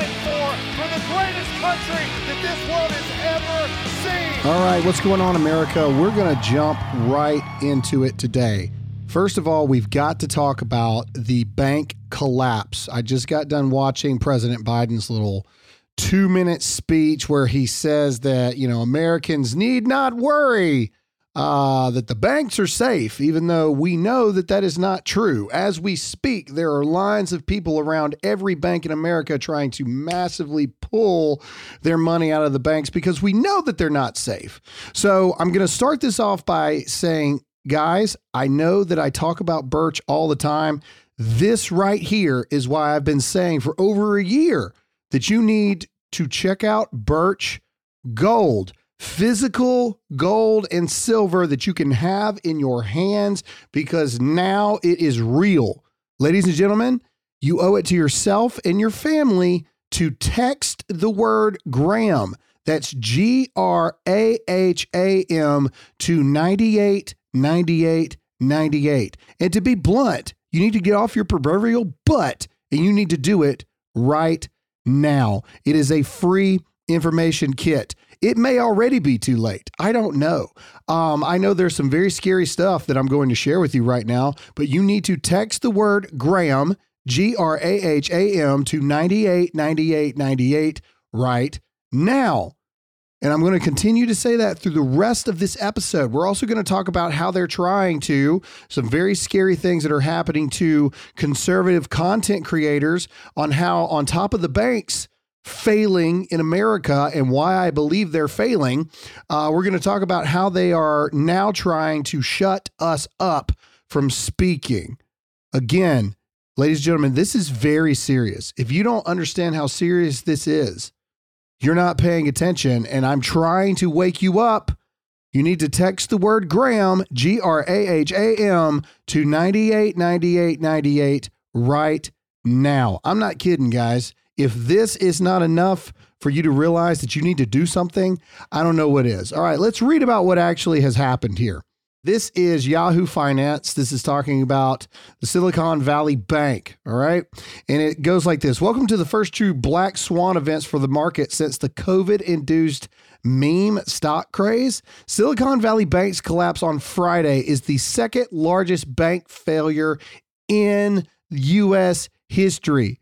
dying for, for the greatest country that this world has ever seen. All right, what's going on, America? We're going to jump right into it today. First of all, we've got to talk about the bank collapse. I just got done watching President Biden's little two minute speech where he says that, you know, Americans need not worry uh, that the banks are safe, even though we know that that is not true. As we speak, there are lines of people around every bank in America trying to massively pull their money out of the banks because we know that they're not safe. So I'm going to start this off by saying, guys, I know that I talk about Birch all the time. This right here is why I've been saying for over a year that you need to check out Birch Gold physical gold and silver that you can have in your hands because now it is real. Ladies and gentlemen, you owe it to yourself and your family to text the word Graham. That's G R A H A M to 989898. And to be blunt, you need to get off your proverbial butt and you need to do it right now. It is a free information kit. It may already be too late. I don't know. Um, I know there's some very scary stuff that I'm going to share with you right now, but you need to text the word Graham, G R A H A M, to 989898 right now. And I'm going to continue to say that through the rest of this episode. We're also going to talk about how they're trying to, some very scary things that are happening to conservative content creators on how, on top of the banks, failing in America and why I believe they're failing. Uh, we're going to talk about how they are now trying to shut us up from speaking. Again, ladies and gentlemen, this is very serious. If you don't understand how serious this is, you're not paying attention, and I'm trying to wake you up. You need to text the word Graham, G R A H A M, to 989898 right now. I'm not kidding, guys. If this is not enough for you to realize that you need to do something, I don't know what is. All right, let's read about what actually has happened here. This is Yahoo Finance. This is talking about the Silicon Valley Bank. All right. And it goes like this Welcome to the first true black swan events for the market since the COVID induced meme stock craze. Silicon Valley Bank's collapse on Friday is the second largest bank failure in U.S. history.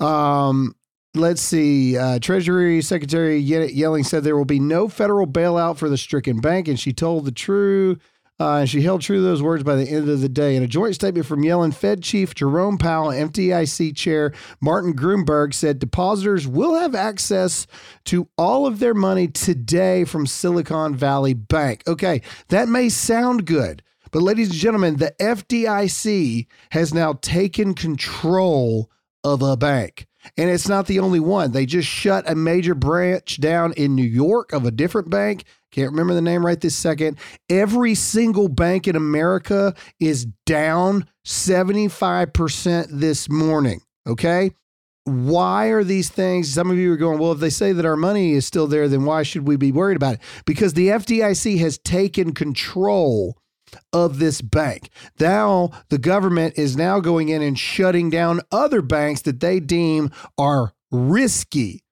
Um, let's see. Uh, Treasury Secretary Yellen said there will be no federal bailout for the stricken bank, and she told the true. Uh, and she held true to those words by the end of the day. In a joint statement from Yellen, Fed Chief Jerome Powell FDIC Chair Martin Gruenberg said depositors will have access to all of their money today from Silicon Valley Bank. Okay, that may sound good, but ladies and gentlemen, the FDIC has now taken control of a bank. And it's not the only one. They just shut a major branch down in New York of a different bank. Can't remember the name right this second. Every single bank in America is down 75% this morning. Okay. Why are these things? Some of you are going, well, if they say that our money is still there, then why should we be worried about it? Because the FDIC has taken control of this bank. Now, the government is now going in and shutting down other banks that they deem are risky.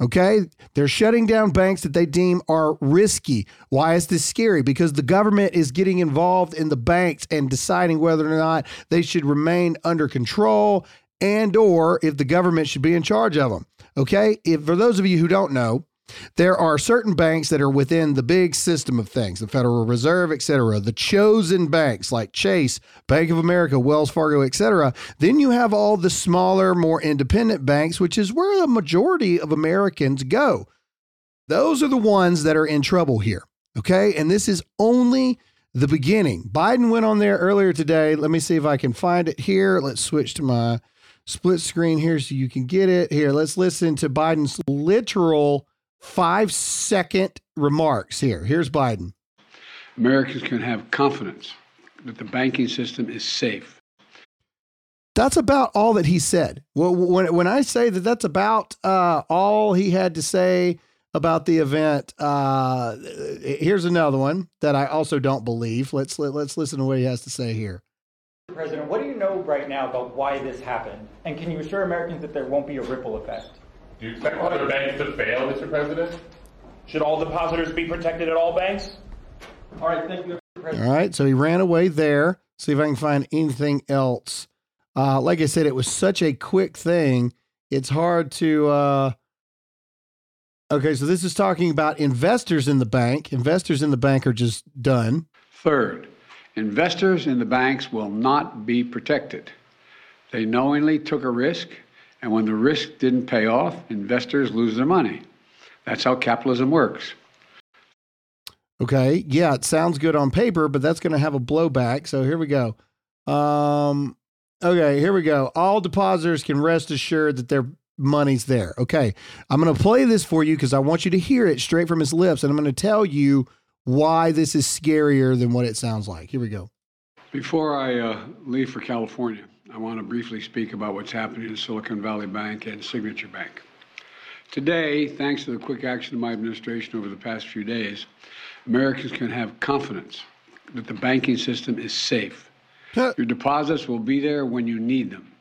Okay. They're shutting down banks that they deem are risky. Why is this scary? Because the government is getting involved in the banks and deciding whether or not they should remain under control and or if the government should be in charge of them. Okay. If for those of you who don't know, there are certain banks that are within the big system of things, the Federal Reserve, et cetera, the chosen banks like Chase, Bank of America, Wells Fargo, et cetera. Then you have all the smaller, more independent banks, which is where the majority of Americans go. Those are the ones that are in trouble here. Okay. And this is only the beginning. Biden went on there earlier today. Let me see if I can find it here. Let's switch to my split screen here so you can get it. Here, let's listen to Biden's literal five second remarks here. Here's Biden. Americans can have confidence that the banking system is safe. That's about all that he said. Well, when, when I say that that's about uh, all he had to say about the event. Uh, here's another one that I also don't believe. Let's let, let's listen to what he has to say here. President, what do you know right now about why this happened? And can you assure Americans that there won't be a ripple effect? Do you expect other banks to fail, Mr. President? Should all depositors be protected at all banks? All right, thank you. All right, so he ran away there. See if I can find anything else. Uh, like I said, it was such a quick thing. It's hard to. Uh, okay, so this is talking about investors in the bank. Investors in the bank are just done. Third, investors in the banks will not be protected. They knowingly took a risk, and when the risk didn't pay off, investors lose their money. That's how capitalism works. Okay, yeah, it sounds good on paper, but that's going to have a blowback. So here we go. Um, okay, here we go. All depositors can rest assured that their money's there. Okay, I'm going to play this for you because I want you to hear it straight from his lips, and I'm going to tell you why this is scarier than what it sounds like. Here we go. Before I uh, leave for California, I want to briefly speak about what's happening in Silicon Valley Bank and Signature Bank. Today, thanks to the quick action of my administration over the past few days, Americans can have confidence that the banking system is safe. Your deposits will be there when you need them.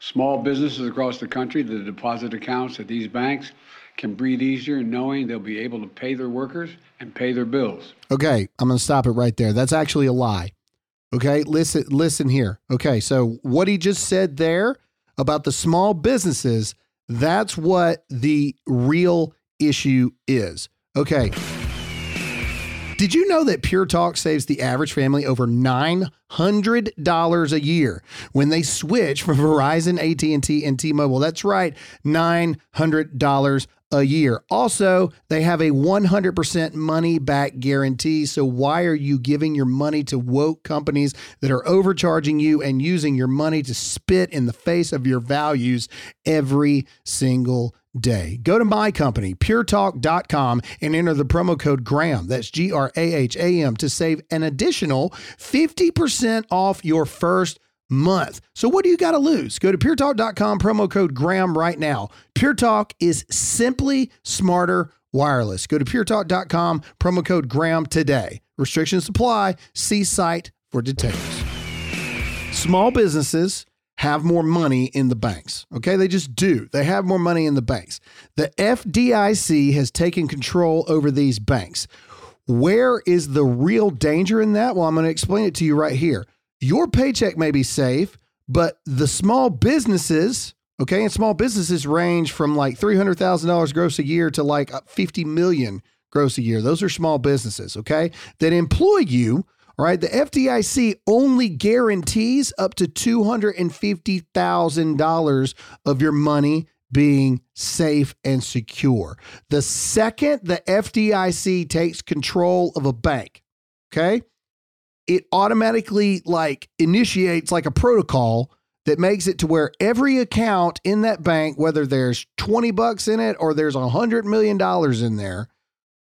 Small businesses across the country, the deposit accounts at these banks can breathe easier knowing they'll be able to pay their workers and pay their bills. Okay, I'm going to stop it right there. That's actually a lie. Okay, listen listen here. Okay, so what he just said there about the small businesses, that's what the real issue is. Okay. Did you know that Pure Talk saves the average family over $900 a year when they switch from Verizon, AT&T and T-Mobile? That's right, $900 a year. Also, they have a 100% money back guarantee. So, why are you giving your money to woke companies that are overcharging you and using your money to spit in the face of your values every single day. Go to my company, puretalk.com, and enter the promo code GRAHAM, that's G R A H A M, to save an additional 50% off your first month. So what do you got to lose? Go to puretalk.com, promo code GRAHAM right now. Pure Talk is simply smarter wireless. Go to puretalk.com, promo code GRAHAM today. Restrictions apply. See site for details. Small businesses have more money in the banks. Okay, they just do. They have more money in the banks. The FDIC has taken control over these banks. Where is the real danger in that? Well, I'm going to explain it to you right here. Your paycheck may be safe, but the small businesses, okay, and small businesses range from like $300,000 gross a year to like uh, 50 million gross a year. Those are small businesses, okay, that employ you all right, the FDIC only guarantees up to $250,000 of your money being safe and secure. The second the FDIC takes control of a bank, okay, it automatically like initiates like a protocol that makes it to where every account in that bank, whether there's 20 bucks in it or there's a hundred million dollars in there,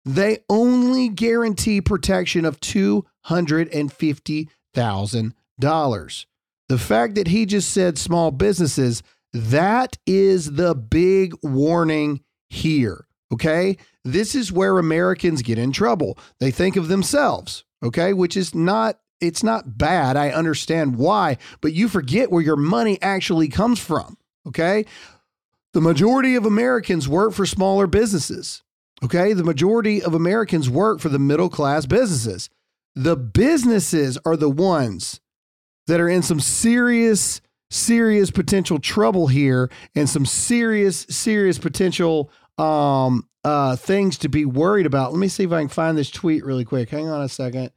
they only guarantee protection of $250,000. The fact that he just said small businesses, that is the big warning here. Okay. This is where Americans get in trouble. They think of themselves. Okay. Which is not, it's not bad. I understand why, but you forget where your money actually comes from. Okay. The majority of Americans work for smaller businesses. Okay. The majority of Americans work for the middle class businesses. The businesses are the ones that are in some serious, serious potential trouble here and some serious, serious potential um, uh, things to be worried about. Let me see if I can find this tweet really quick. Hang on a second.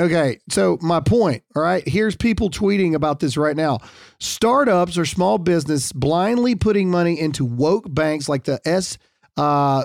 Okay, so my point, all right, here's people tweeting about this right now. Startups or small business blindly putting money into woke banks like the S uh, uh,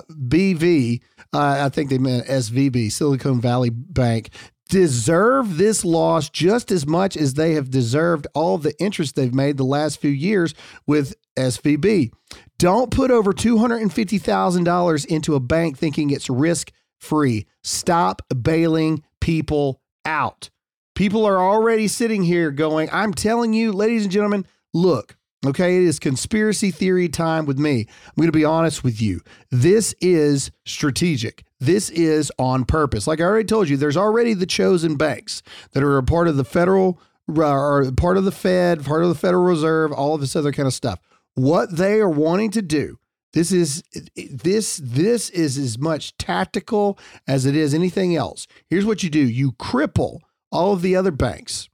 I think they meant SVB, Silicon Valley Bank, deserve this loss just as much as they have deserved all the interest they've made the last few years with SVB. Don't put over $250,000 into a bank thinking it's risk free. Stop bailing people out. People are already sitting here going, I'm telling you, ladies and gentlemen, look, Okay, it is conspiracy theory time with me. I'm going to be honest with you. This is strategic. This is on purpose. Like I already told you, there's already the chosen banks that are a part of the federal uh, or part of the Fed, part of the Federal Reserve, all of this other kind of stuff. What they are wanting to do, this is this this is as much tactical as it is anything else. Here's what you do. You cripple all of the other banks.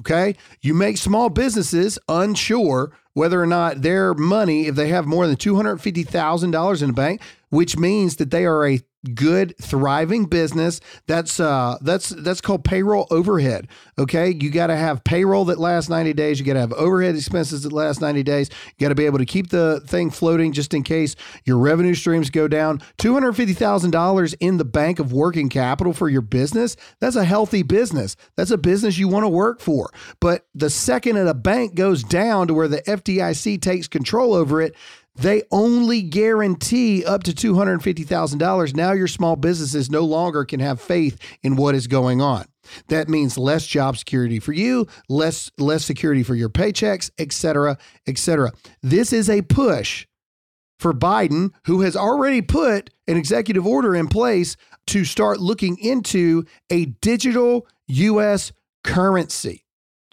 Okay? You make small businesses unsure whether or not their money, if they have more than $250,000 in the bank, which means that they are a good thriving business. That's uh that's that's called payroll overhead okay? You got to have payroll that lasts 90 days. You got to have overhead expenses that last 90 days. You got to be able to keep the thing floating just in case your revenue streams go down. $250,000 in the bank of working capital for your business that's a healthy business. That's a business you want to work for. But the second that a bank goes down to where the FDIC takes control over it they only guarantee up to $250,000. Now your small businesses no longer can have faith in what is going on. That means less job security for you, less less security for your paychecks, et cetera, et cetera. This is a push for Biden, who has already put an executive order in place to start looking into a digital U.S. currency.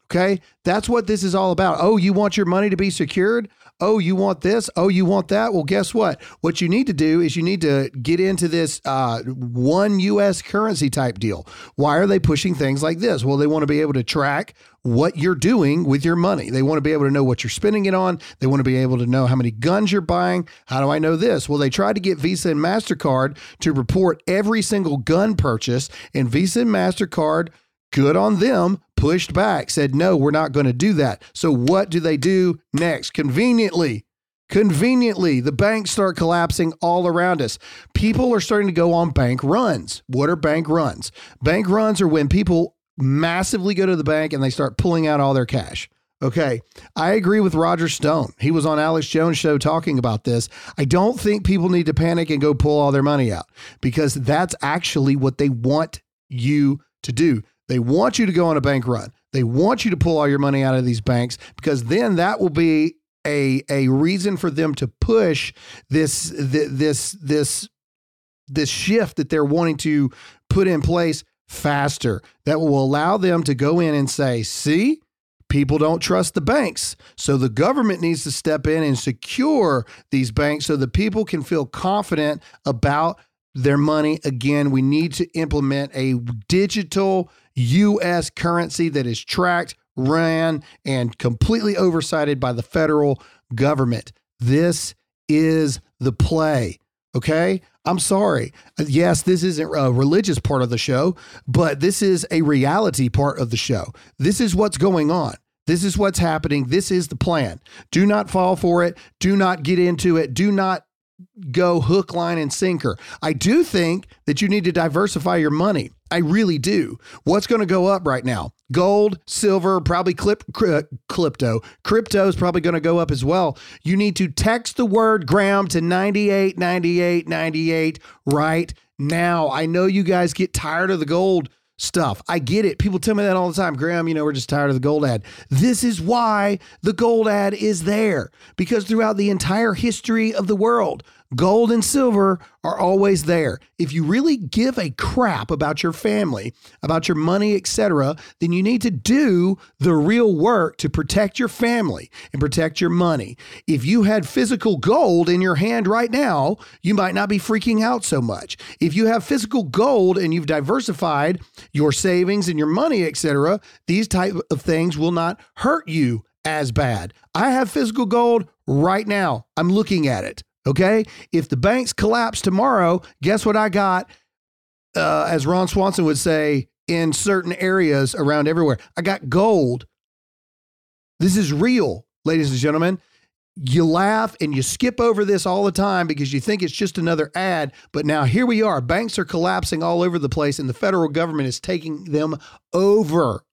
Okay. That's what this is all about. Oh, you want your money to be secured? Oh, you want this? Oh, you want that? Well, guess what? What you need to do is you need to get into this uh, one U.S. currency type deal. Why are they pushing things like this? Well, they want to be able to track what you're doing with your money. They want to be able to know what you're spending it on. They want to be able to know how many guns you're buying. How do I know this? Well, they tried to get Visa and MasterCard to report every single gun purchase, and Visa and MasterCard good on them, pushed back, said, no, we're not going to do that. So what do they do next? Conveniently, conveniently, the banks start collapsing all around us. People are starting to go on bank runs. What are bank runs? Bank runs are when people massively go to the bank and they start pulling out all their cash. Okay. I agree with Roger Stone. He was on Alex Jones' show talking about this. I don't think people need to panic and go pull all their money out because that's actually what they want you to do. They want you to go on a bank run. They want you to pull all your money out of these banks because then that will be a a reason for them to push this this this this shift that they're wanting to put in place faster. That will allow them to go in and say, "See, people don't trust the banks. So the government needs to step in and secure these banks so the people can feel confident about their money. Again, we need to implement a digital U.S. currency that is tracked, ran, and completely oversighted by the federal government. This is the play. Okay. I'm sorry. Yes, this isn't a religious part of the show, but this is a reality part of the show. This is what's going on. This is what's happening. This is the plan. Do not fall for it. Do not get into it. Do not go hook, line, and sinker. I do think that you need to diversify your money. I really do. What's going to go up right now? Gold, silver, probably clip, uh, crypto. Crypto is probably going to go up as well. You need to text the word Graham to 98, 98, 98 right now. I know you guys get tired of the gold stuff. I get it. People tell me that all the time. Graham, you know, we're just tired of the gold ad. This is why the gold ad is there because throughout the entire history of the world, Gold and silver are always there. If you really give a crap about your family, about your money, etc., then you need to do the real work to protect your family and protect your money. If you had physical gold in your hand right now, you might not be freaking out so much. If you have physical gold and you've diversified your savings and your money, etc., these type of things will not hurt you as bad. I have physical gold right now. I'm looking at it. Okay. If the banks collapse tomorrow, guess what I got? Uh, as Ron Swanson would say, in certain areas around everywhere, I got gold. This is real, ladies and gentlemen. You laugh and you skip over this all the time because you think it's just another ad. But now here we are. Banks are collapsing all over the place, and the federal government is taking them over.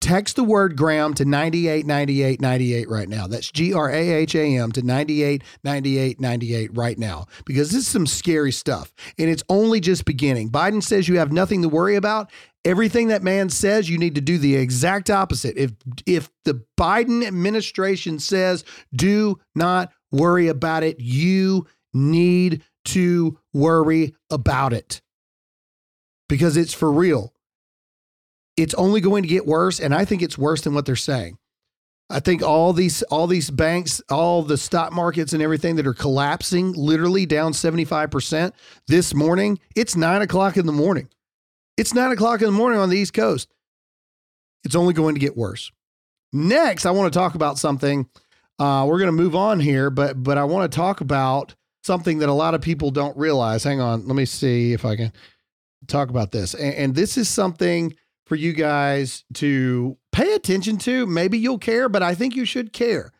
Text the word Graham to 989898 right now. That's G R A H A M to 989898 right now because this is some scary stuff and it's only just beginning. Biden says you have nothing to worry about. Everything that man says, you need to do the exact opposite. If if the Biden administration says do not worry about it, you need to worry about it. Because it's for real. It's only going to get worse and I think it's worse than what they're saying. I think all these all these banks, all the stock markets and everything that are collapsing, literally down 75% this morning, it's nine o'clock in the morning. It's nine o'clock in the morning on the East Coast. It's only going to get worse. Next, I want to talk about something. Uh, we're going to move on here, but but I want to talk about something that a lot of people don't realize. Hang on, let me see if I can talk about this. And, and this is something for you guys to pay attention to. Maybe you'll care, but I think you should care.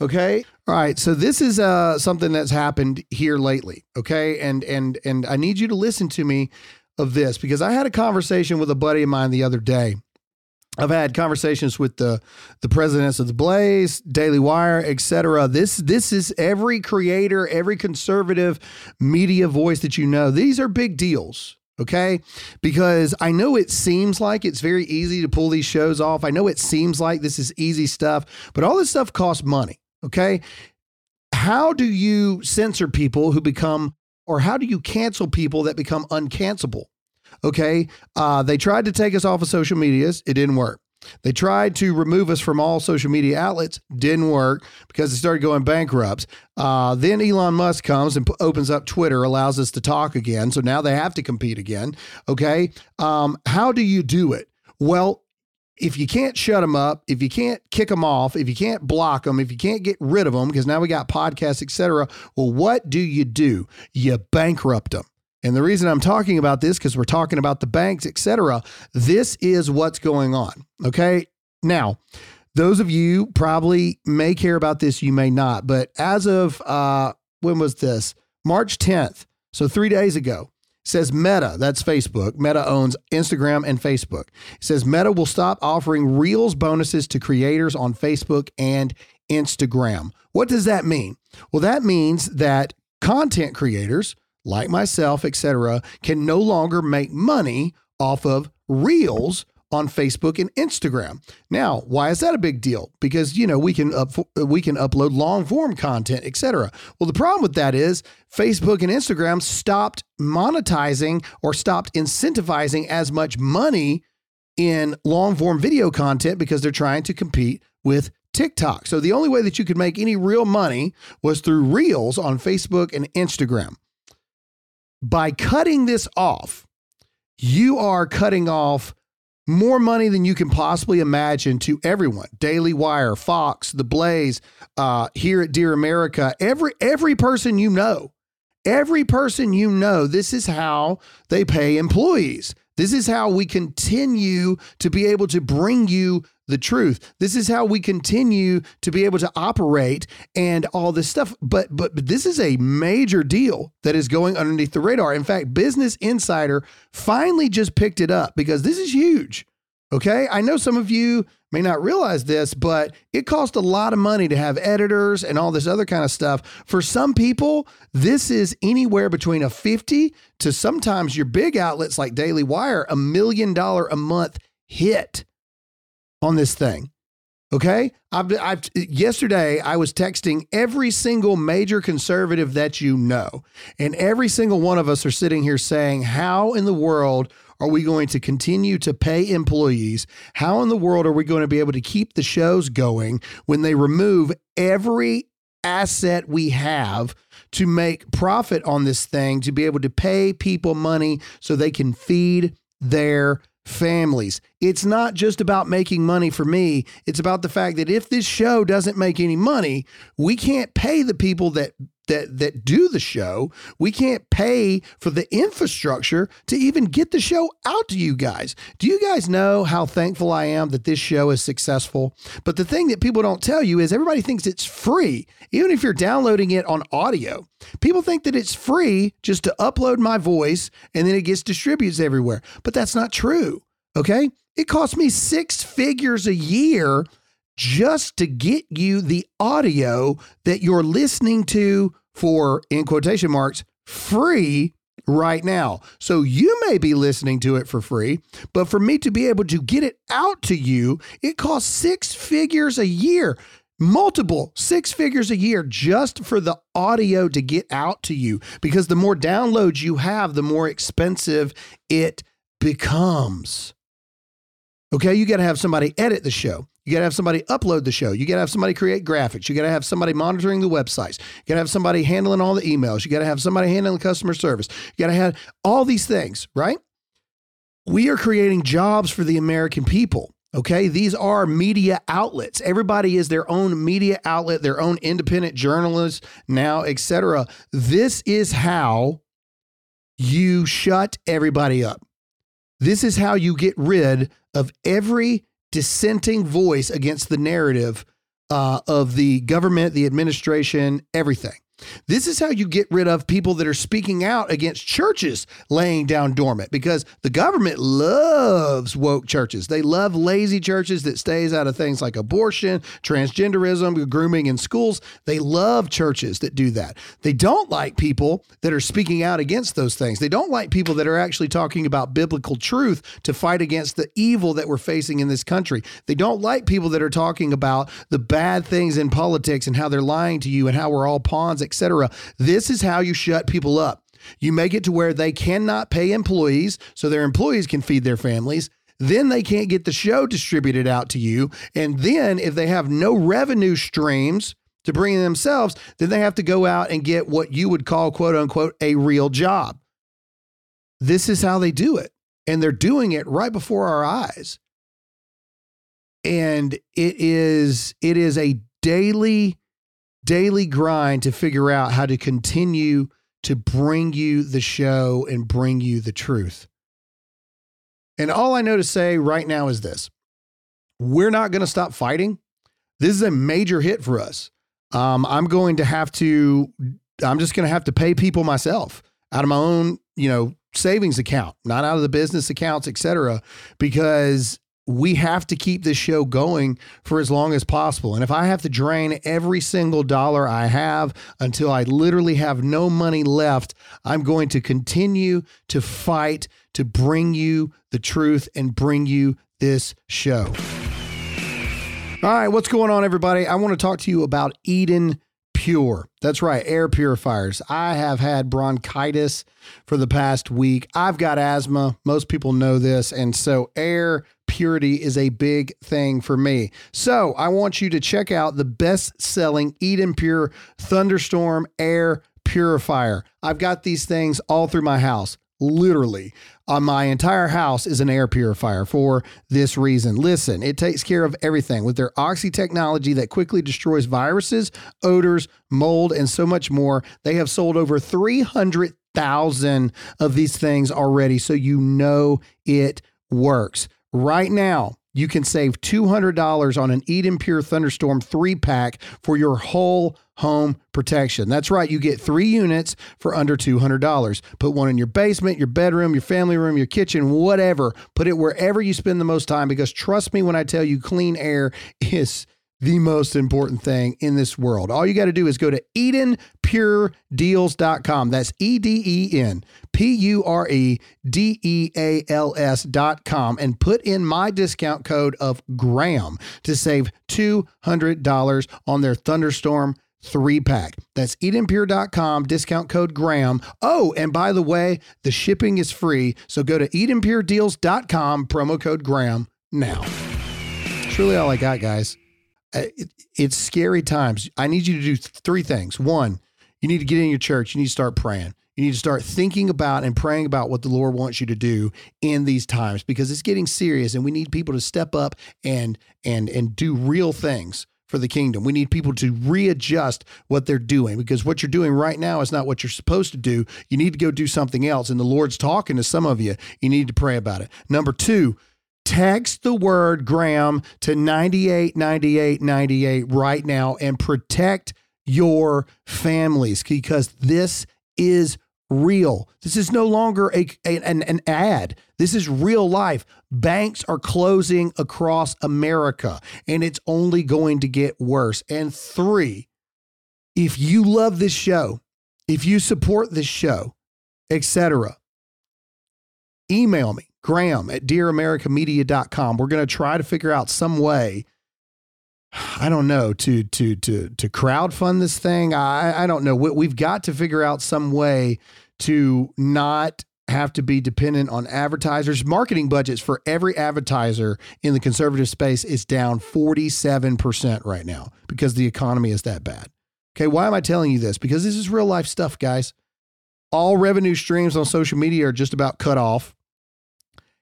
Okay. All right. So this is uh, something that's happened here lately. Okay. And and and I need you to listen to me of this because I had a conversation with a buddy of mine the other day. I've had conversations with the the presidents of the Blaze, Daily Wire, etc. This this is every creator, every conservative media voice that you know. These are big deals. Okay. Because I know it seems like it's very easy to pull these shows off. I know it seems like this is easy stuff, but all this stuff costs money. Okay. How do you censor people who become, or how do you cancel people that become uncancelable? Okay. Uh, they tried to take us off of social medias, it didn't work. They tried to remove us from all social media outlets, didn't work because they started going bankrupt. Uh, then Elon Musk comes and p- opens up Twitter, allows us to talk again. So now they have to compete again. Okay. Um, how do you do it? Well, if you can't shut them up, if you can't kick them off, if you can't block them, if you can't get rid of them, because now we got podcasts, etc. Well, what do you do? You bankrupt them. And the reason I'm talking about this, because we're talking about the banks, et cetera, this is what's going on. Okay. Now, those of you probably may care about this, you may not. But as of uh, when was this? March 10th. So three days ago, says Meta, that's Facebook. Meta owns Instagram and Facebook. It says Meta will stop offering Reels bonuses to creators on Facebook and Instagram. What does that mean? Well, that means that content creators like myself, etc., can no longer make money off of Reels on Facebook and Instagram. Now, why is that a big deal? Because you know we can up, we can upload long form content, etc. Well, the problem with that is Facebook and Instagram stopped monetizing or stopped incentivizing as much money in long form video content because they're trying to compete with TikTok. So the only way that you could make any real money was through Reels on Facebook and Instagram by cutting this off, you are cutting off more money than you can possibly imagine to everyone. Daily Wire, Fox, The Blaze, uh, here at Dear America, every every person you know, every person you know, this is how they pay employees. This is how we continue to be able to bring you the truth. This is how we continue to be able to operate and all this stuff. But but, but this is a major deal that is going underneath the radar. In fact, Business Insider finally just picked it up because this is huge. Okay. I know some of you may not realize this, but it costs a lot of money to have editors and all this other kind of stuff. For some people, this is anywhere between a 50 to sometimes your big outlets like Daily Wire, a million dollar a month hit on this thing. Okay. I've, I've, yesterday, I was texting every single major conservative that you know. And every single one of us are sitting here saying, How in the world are we going to continue to pay employees? How in the world are we going to be able to keep the shows going when they remove every asset we have to make profit on this thing, to be able to pay people money so they can feed their families. It's not just about making money for me. It's about the fact that if this show doesn't make any money, we can't pay the people that that that do the show. We can't pay for the infrastructure to even get the show out to you guys. Do you guys know how thankful I am that this show is successful? But the thing that people don't tell you is everybody thinks it's free. Even if you're downloading it on audio, people think that it's free just to upload my voice and then it gets distributed everywhere. But that's not true. Okay? It costs me six figures a year just to get you the audio that you're listening to for, in quotation marks, free right now. So you may be listening to it for free, but for me to be able to get it out to you, it costs six figures a year. Multiple six figures a year just for the audio to get out to you because the more downloads you have, the more expensive it becomes. Okay, you got to have somebody edit the show. You got to have somebody upload the show. You got to have somebody create graphics. You got to have somebody monitoring the websites. You got to have somebody handling all the emails. You got to have somebody handling customer service. You got to have all these things, right? We are creating jobs for the American people. Okay, these are media outlets. Everybody is their own media outlet, their own independent journalist now, etc. This is how you shut everybody up. This is how you get rid of every dissenting voice against the narrative uh, of the government, the administration, everything. This is how you get rid of people that are speaking out against churches laying down dormant because the government loves woke churches. They love lazy churches that stays out of things like abortion, transgenderism, grooming in schools. They love churches that do that. They don't like people that are speaking out against those things. They don't like people that are actually talking about biblical truth to fight against the evil that we're facing in this country. They don't like people that are talking about the bad things in politics and how they're lying to you and how we're all pawns, etc. This is how you shut people up. You make it to where they cannot pay employees so their employees can feed their families. Then they can't get the show distributed out to you. And then if they have no revenue streams to bring in themselves, then they have to go out and get what you would call, quote unquote, a real job. This is how they do it. And they're doing it right before our eyes. And it is it is a daily daily grind to figure out how to continue to bring you the show and bring you the truth. And all I know to say right now is this we're not going to stop fighting. This is a major hit for us. Um, I'm going to have to, I'm just going to have to pay people myself out of my own, you know, savings account, not out of the business accounts, et cetera, because we have to keep this show going for as long as possible. And if I have to drain every single dollar I have until I literally have no money left, I'm going to continue to fight to bring you the truth and bring you this show. All right, what's going on, everybody? I want to talk to you about Eden Pure. That's right, air purifiers. I have had bronchitis for the past week. I've got asthma. Most people know this. And so, air purity is a big thing for me. So, I want you to check out the best selling Eden Pure Thunderstorm Air Purifier. I've got these things all through my house literally. Uh, my entire house is an air purifier for this reason. Listen it takes care of everything. With their oxy technology that quickly destroys viruses odors mold and so much more they have sold over 300000 of these things already so you know it works. Right now you can save $200 on an Eden Pure Thunderstorm three pack for your whole home protection. That's right, you get three units for under $200. Put one in your basement, your bedroom, your family room, your kitchen, whatever. Put it wherever you spend the most time because trust me when I tell you, clean air is the most important thing in this world. All you got to do is go to EdenPureDeals.com. That's E D E N P U R E D E A L S.com and put in my discount code of Graham to save $200 on their Thunderstorm three pack. That's EdenPure.com, discount code Graham. Oh, and by the way, the shipping is free. So go to EdenPureDeals.com, promo code Graham now. Truly all I got, guys. Uh, it, it's scary times. I need you to do three things. One, you need to get in your church. You need to start praying. You need to start thinking about and praying about what the Lord wants you to do in these times because it's getting serious and we need people to step up and and and do real things for the kingdom. We need people to readjust what they're doing because what you're doing right now is not what you're supposed to do. You need to go do something else and the Lord's talking to some of you. You need to pray about it. Number 2, text the word Graham to 989898 right now and protect your families because this is real. This is no longer a, a, an, an ad. This is real life. Banks are closing across America and it's only going to get worse. And three, if you love this show, if you support this show, etc. Email me, Graham at dearamericamedia.com. We're going to try to figure out some way. I don't know to to to to crowdfund this thing. I I don't know. We, we've got to figure out some way to not have to be dependent on advertisers. Marketing budgets for every advertiser in the conservative space is down 47% right now because the economy is that bad. Okay, why am I telling you this? Because this is real life stuff, guys. All revenue streams on social media are just about cut off.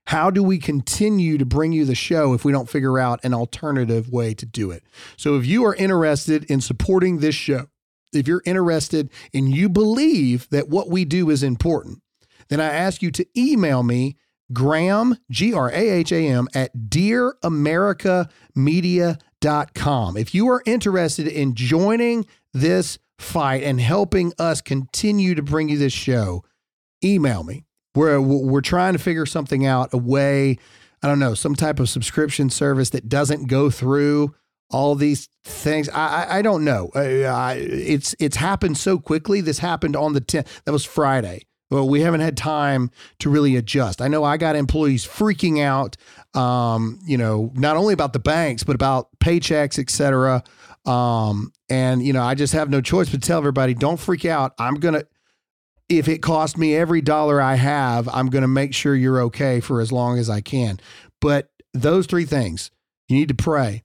How do we continue to bring you the show if we don't figure out an alternative way to do it? So, if you are interested in supporting this show, if you're interested and you believe that what we do is important, then I ask you to email me, Graham, G R A H A M, at dearamericamedia.com. If you are interested in joining this fight and helping us continue to bring you this show, email me. We're, we're trying to figure something out, a way, I don't know, some type of subscription service that doesn't go through all these things. I, I, I don't know. I, I, it's it's happened so quickly. This happened on the 10th. That was Friday. Well, we haven't had time to really adjust. I know I got employees freaking out, um, you know, not only about the banks, but about paychecks, et cetera. Um, and, you know, I just have no choice but to tell everybody don't freak out. I'm going to, if it costs me every dollar I have, I'm going to make sure you're okay for as long as I can. But those three things you need to pray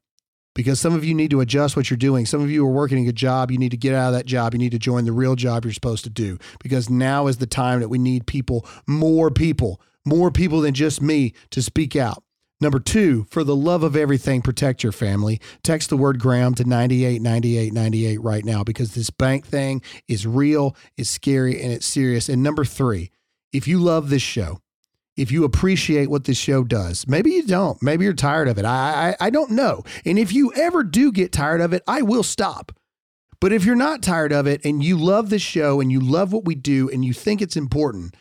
because some of you need to adjust what you're doing. Some of you are working a job. You need to get out of that job. You need to join the real job you're supposed to do because now is the time that we need people, more people, more people than just me to speak out. Number two, for the love of everything, protect your family. Text the word Graham to 989898 right now because this bank thing is real, it's scary, and it's serious. And number three, if you love this show, if you appreciate what this show does. Maybe you don't. Maybe you're tired of it. I, I, I don't know. And if you ever do get tired of it, I will stop. But if you're not tired of it and you love this show and you love what we do and you think it's important,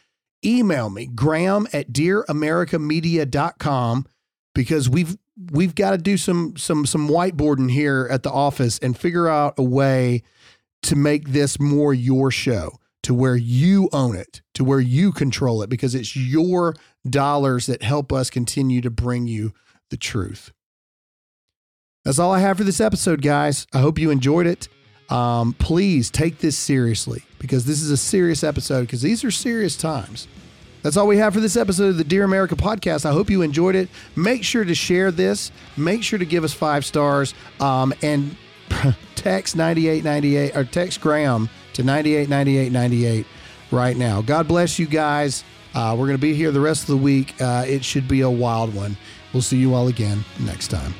email me, Graham at dearamericamedia.com, because we've we've got to do some some some whiteboarding here at the office and figure out a way to make this more your show to where you own it, to where you control it, because it's your dollars that help us continue to bring you the truth. That's all I have for this episode, guys. I hope you enjoyed it. Um, please take this seriously because this is a serious episode because these are serious times. That's all we have for this episode of the Dear America podcast. I hope you enjoyed it. Make sure to share this. Make sure to give us five stars um, and text 9898 or text Graham to 98 98 98 right now. God bless you guys. Uh, we're going to be here the rest of the week. Uh, it should be a wild one. We'll see you all again next time.